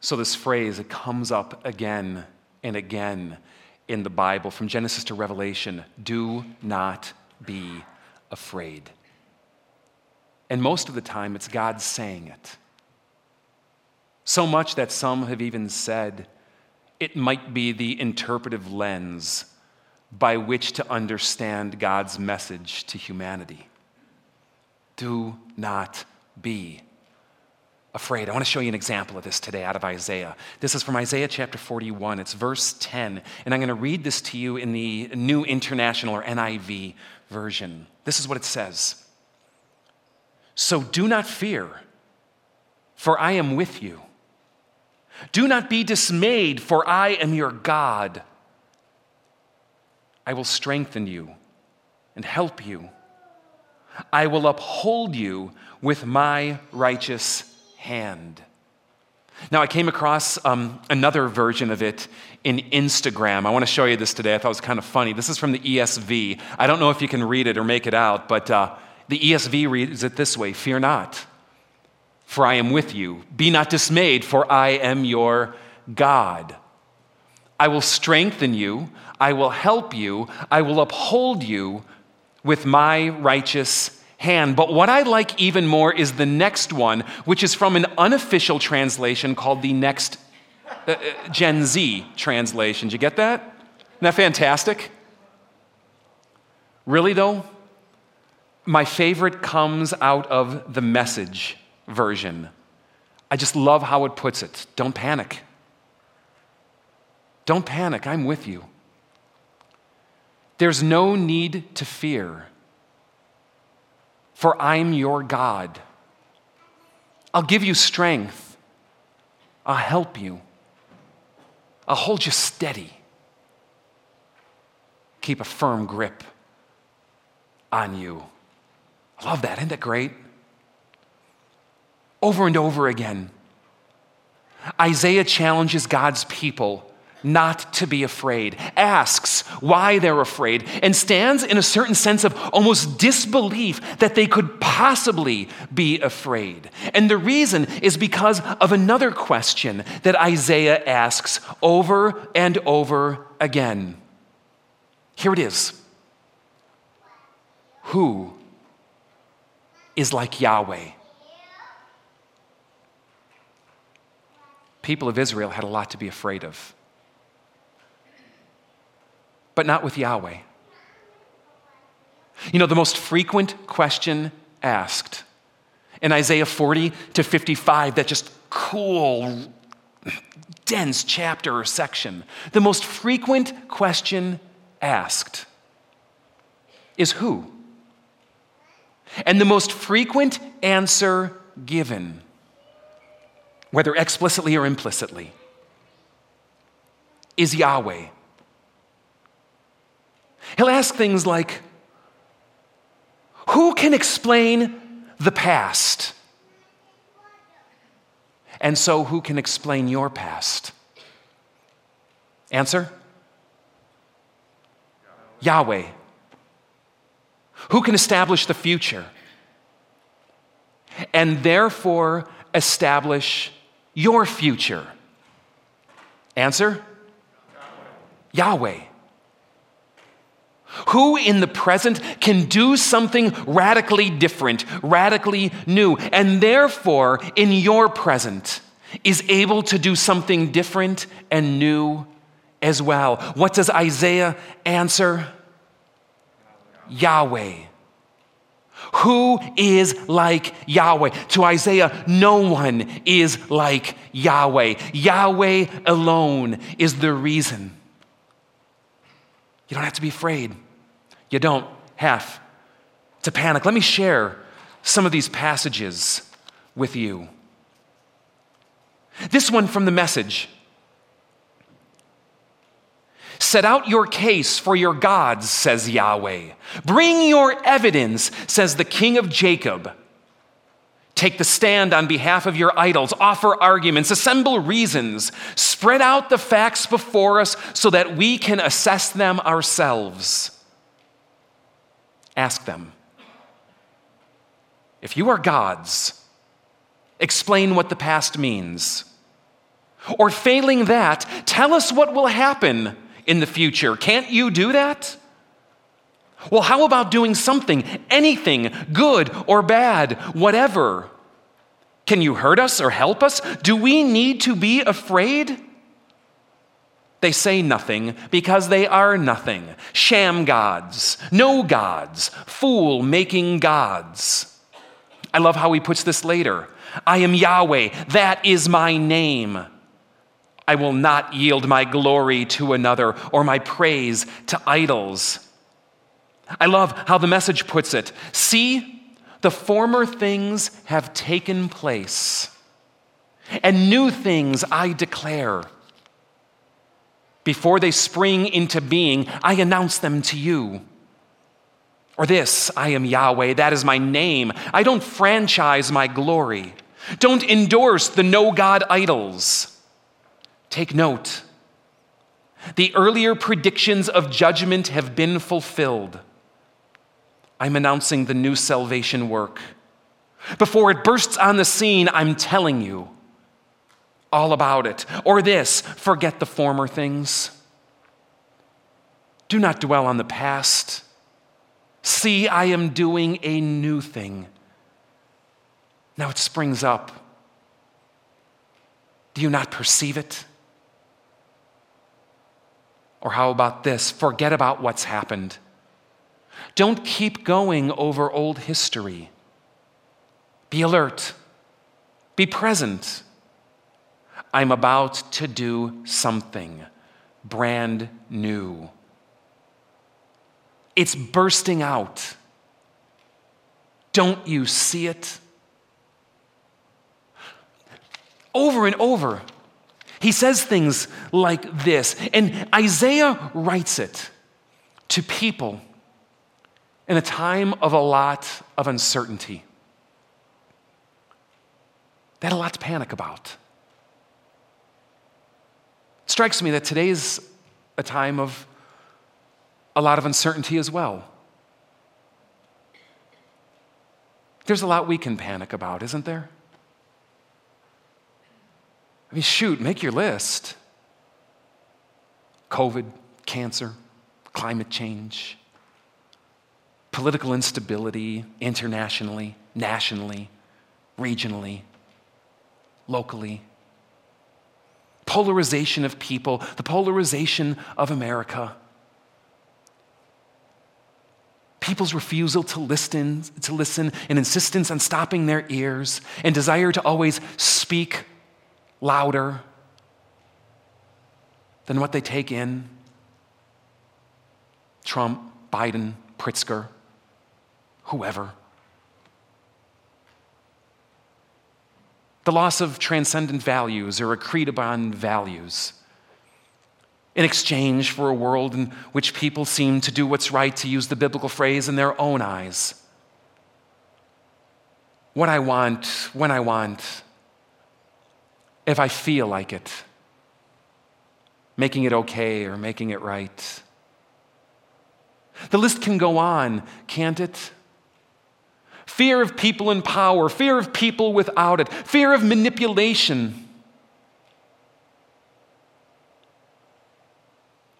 So, this phrase, it comes up again and again in the Bible, from Genesis to Revelation do not be afraid. And most of the time, it's God saying it. So much that some have even said it might be the interpretive lens by which to understand God's message to humanity. Do not be afraid. I want to show you an example of this today out of Isaiah. This is from Isaiah chapter 41. It's verse 10. And I'm going to read this to you in the New International or NIV version. This is what it says So do not fear, for I am with you. Do not be dismayed, for I am your God. I will strengthen you and help you. I will uphold you with my righteous hand. Now, I came across um, another version of it in Instagram. I want to show you this today. I thought it was kind of funny. This is from the ESV. I don't know if you can read it or make it out, but uh, the ESV reads it this way Fear not, for I am with you. Be not dismayed, for I am your God. I will strengthen you, I will help you, I will uphold you with my righteous hand. But what I like even more is the next one, which is from an unofficial translation called the Next uh, uh, Gen Z translation. Did you get that? Isn't that fantastic? Really, though? My favorite comes out of the message version. I just love how it puts it. Don't panic. Don't panic. I'm with you. There's no need to fear for I'm your God. I'll give you strength. I'll help you. I'll hold you steady. Keep a firm grip on you. I love that. Isn't that great? Over and over again, Isaiah challenges God's people not to be afraid, asks why they're afraid, and stands in a certain sense of almost disbelief that they could possibly be afraid. And the reason is because of another question that Isaiah asks over and over again. Here it is Who is like Yahweh? People of Israel had a lot to be afraid of but not with Yahweh. You know, the most frequent question asked in Isaiah 40 to 55, that just cool, dense chapter or section, the most frequent question asked is who? And the most frequent answer given, whether explicitly or implicitly, is Yahweh. He'll ask things like Who can explain the past? And so, who can explain your past? Answer Yahweh. Who can establish the future? And therefore establish your future? Answer Yahweh. Yahweh. Who in the present can do something radically different, radically new, and therefore in your present is able to do something different and new as well? What does Isaiah answer? Yahweh. Who is like Yahweh? To Isaiah, no one is like Yahweh. Yahweh alone is the reason you don't have to be afraid. You don't have to panic. Let me share some of these passages with you. This one from the message. Set out your case for your gods, says Yahweh. Bring your evidence, says the King of Jacob. Take the stand on behalf of your idols, offer arguments, assemble reasons, spread out the facts before us so that we can assess them ourselves. Ask them. If you are gods, explain what the past means. Or failing that, tell us what will happen in the future. Can't you do that? Well, how about doing something, anything, good or bad, whatever? Can you hurt us or help us? Do we need to be afraid? They say nothing because they are nothing. Sham gods, no gods, fool making gods. I love how he puts this later. I am Yahweh, that is my name. I will not yield my glory to another or my praise to idols. I love how the message puts it. See, the former things have taken place, and new things I declare. Before they spring into being, I announce them to you. Or this, I am Yahweh, that is my name. I don't franchise my glory. Don't endorse the no God idols. Take note. The earlier predictions of judgment have been fulfilled. I'm announcing the new salvation work. Before it bursts on the scene, I'm telling you all about it. Or this forget the former things. Do not dwell on the past. See, I am doing a new thing. Now it springs up. Do you not perceive it? Or how about this? Forget about what's happened. Don't keep going over old history. Be alert. Be present. I'm about to do something brand new. It's bursting out. Don't you see it? Over and over, he says things like this, and Isaiah writes it to people in a time of a lot of uncertainty. They had a lot to panic about. It strikes me that today is a time of a lot of uncertainty as well. There's a lot we can panic about, isn't there? I mean, shoot, make your list COVID, cancer, climate change, political instability internationally, nationally, regionally, locally, polarization of people, the polarization of America. People's refusal to listen, to listen and insistence on stopping their ears and desire to always speak louder than what they take in. Trump, Biden, Pritzker, whoever. The loss of transcendent values or agreed upon values in exchange for a world in which people seem to do what's right, to use the biblical phrase, in their own eyes. What I want, when I want, if I feel like it, making it okay or making it right. The list can go on, can't it? Fear of people in power, fear of people without it, fear of manipulation.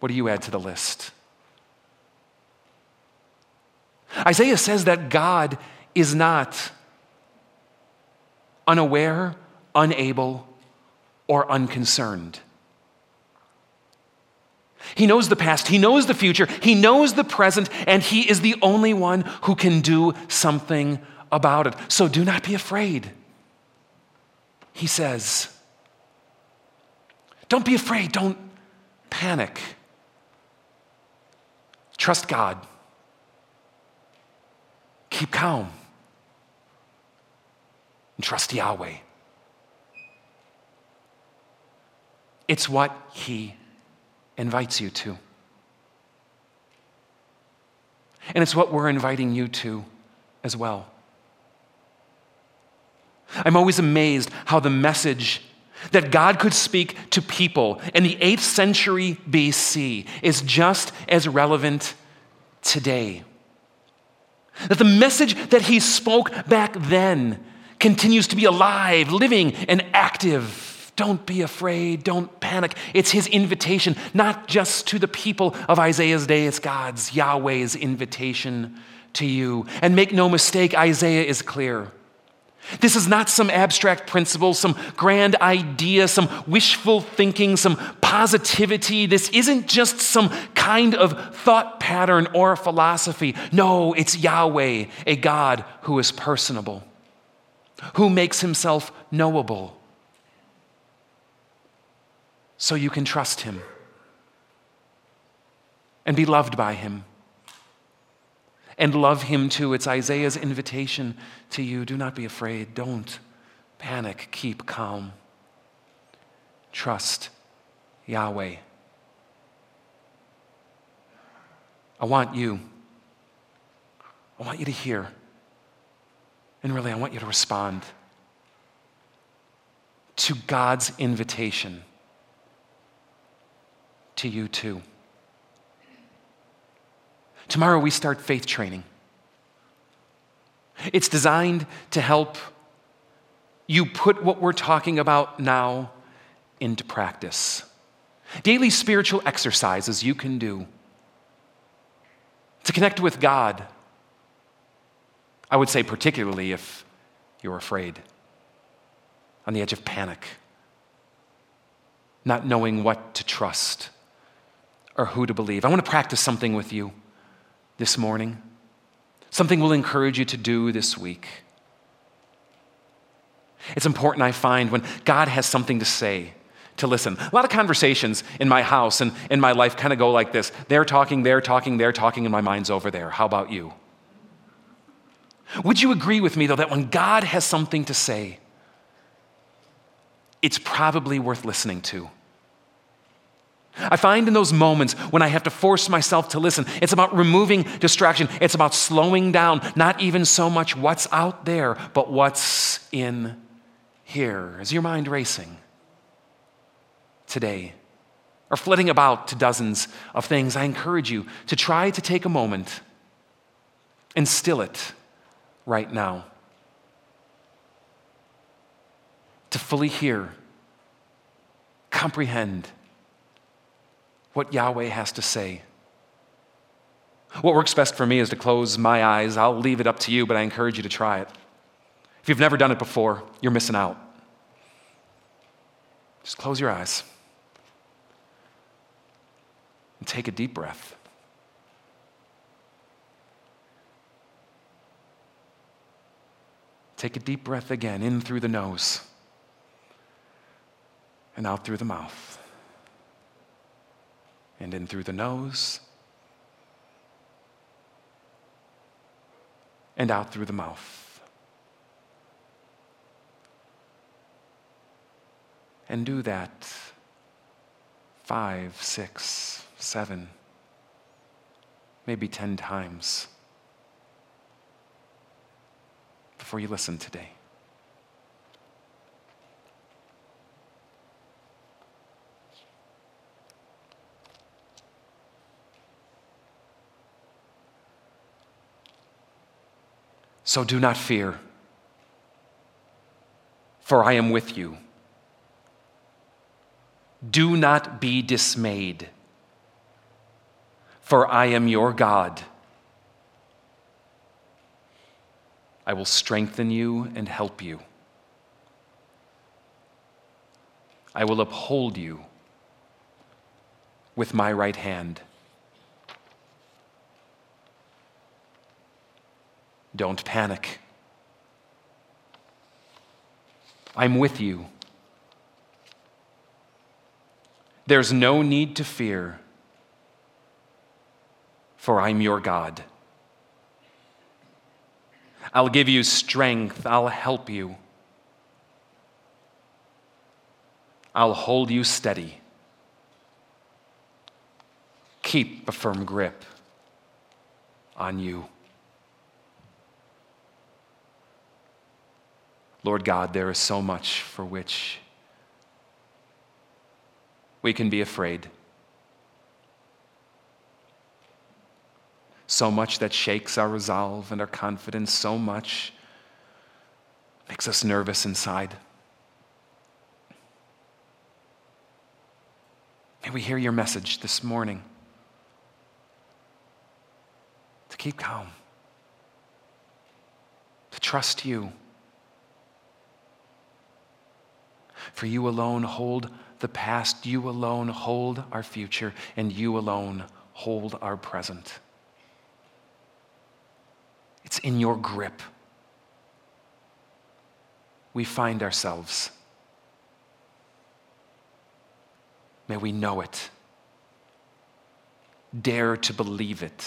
What do you add to the list? Isaiah says that God is not unaware, unable, or unconcerned. He knows the past, He knows the future, He knows the present, and He is the only one who can do something about it. So do not be afraid. He says, Don't be afraid, don't panic. Trust God. Keep calm. And trust Yahweh. It's what He invites you to. And it's what we're inviting you to as well. I'm always amazed how the message that God could speak to people in the 8th century BC is just as relevant today. That the message that he spoke back then continues to be alive, living, and active Don't be afraid. Don't panic. It's his invitation, not just to the people of Isaiah's day, it's God's, Yahweh's invitation to you. And make no mistake, Isaiah is clear. This is not some abstract principle, some grand idea, some wishful thinking, some positivity. This isn't just some kind of thought pattern or philosophy. No, it's Yahweh, a God who is personable, who makes himself knowable. So you can trust him and be loved by him and love him too. It's Isaiah's invitation to you. Do not be afraid. Don't panic. Keep calm. Trust Yahweh. I want you. I want you to hear. And really, I want you to respond to God's invitation to you too. Tomorrow we start faith training. It's designed to help you put what we're talking about now into practice. Daily spiritual exercises you can do to connect with God. I would say, particularly if you're afraid, on the edge of panic, not knowing what to trust or who to believe. I want to practice something with you this morning, something we'll encourage you to do this week. It's important, I find, when God has something to say, to listen. A lot of conversations in my house and in my life kind of go like this they're talking, they're talking, they're talking, and my mind's over there. How about you? Would you agree with me, though, that when God has something to say, it's probably worth listening to? I find in those moments when I have to force myself to listen, it's about removing distraction. It's about slowing down, not even so much what's out there, but what's in here. Is your mind racing today? Or flitting about to dozens of things? I encourage you to try to take a moment and still it right now. To fully hear, comprehend, what Yahweh has to say. What works best for me is to close my eyes. I'll leave it up to you, but I encourage you to try it. If you've never done it before, you're missing out. Just close your eyes and take a deep breath. Take a deep breath again, in through the nose and out through the mouth and in through the nose and out through the mouth. And do that five, six, seven, maybe ten times before you listen today. So do not fear, for I am with you. Do not be dismayed, for I am your God. I will strengthen you and help you. I will uphold you with my right hand. Don't panic. I'm with you. There's no need to fear, for I'm your God. I'll give you strength, I'll help you, I'll hold you steady. Keep a firm grip on you. Lord God, there is so much for which we can be afraid. So much that shakes our resolve and our confidence, so much makes us nervous inside. May we hear your message this morning to keep calm, to trust you. For you alone hold the past, you alone hold our future, and you alone hold our present. It's in your grip. We find ourselves. May we know it. Dare to believe it.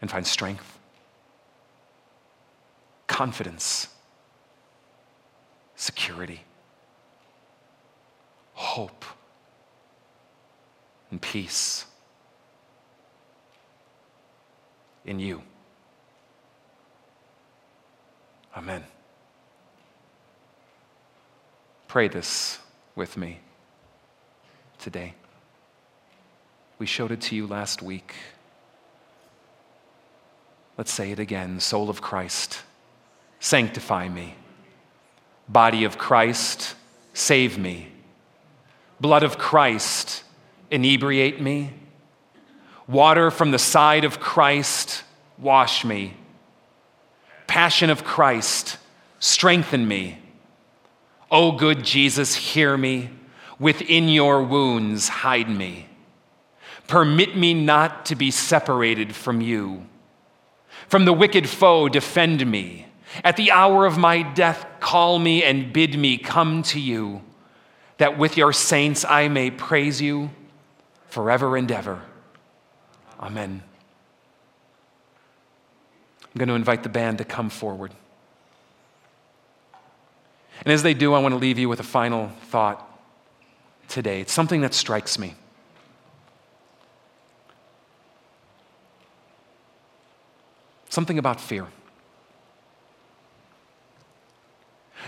And find strength, confidence, security, hope, and peace in you. Amen. Pray this with me today. We showed it to you last week. Let's say it again Soul of Christ, sanctify me. Body of Christ, save me. Blood of Christ, inebriate me. Water from the side of Christ, wash me. Passion of Christ, strengthen me. O good Jesus, hear me. Within your wounds, hide me. Permit me not to be separated from you. From the wicked foe, defend me. At the hour of my death, call me and bid me come to you, that with your saints I may praise you forever and ever. Amen. I'm going to invite the band to come forward. And as they do, I want to leave you with a final thought today. It's something that strikes me. Something about fear.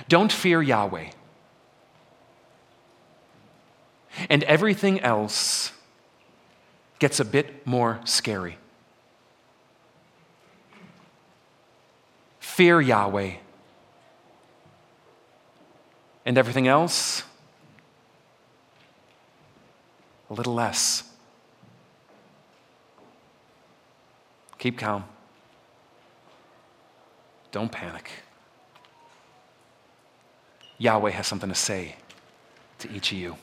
Don't fear Yahweh. And everything else gets a bit more scary. Fear Yahweh. And everything else, a little less. Keep calm. Don't panic. Yahweh has something to say to each of you.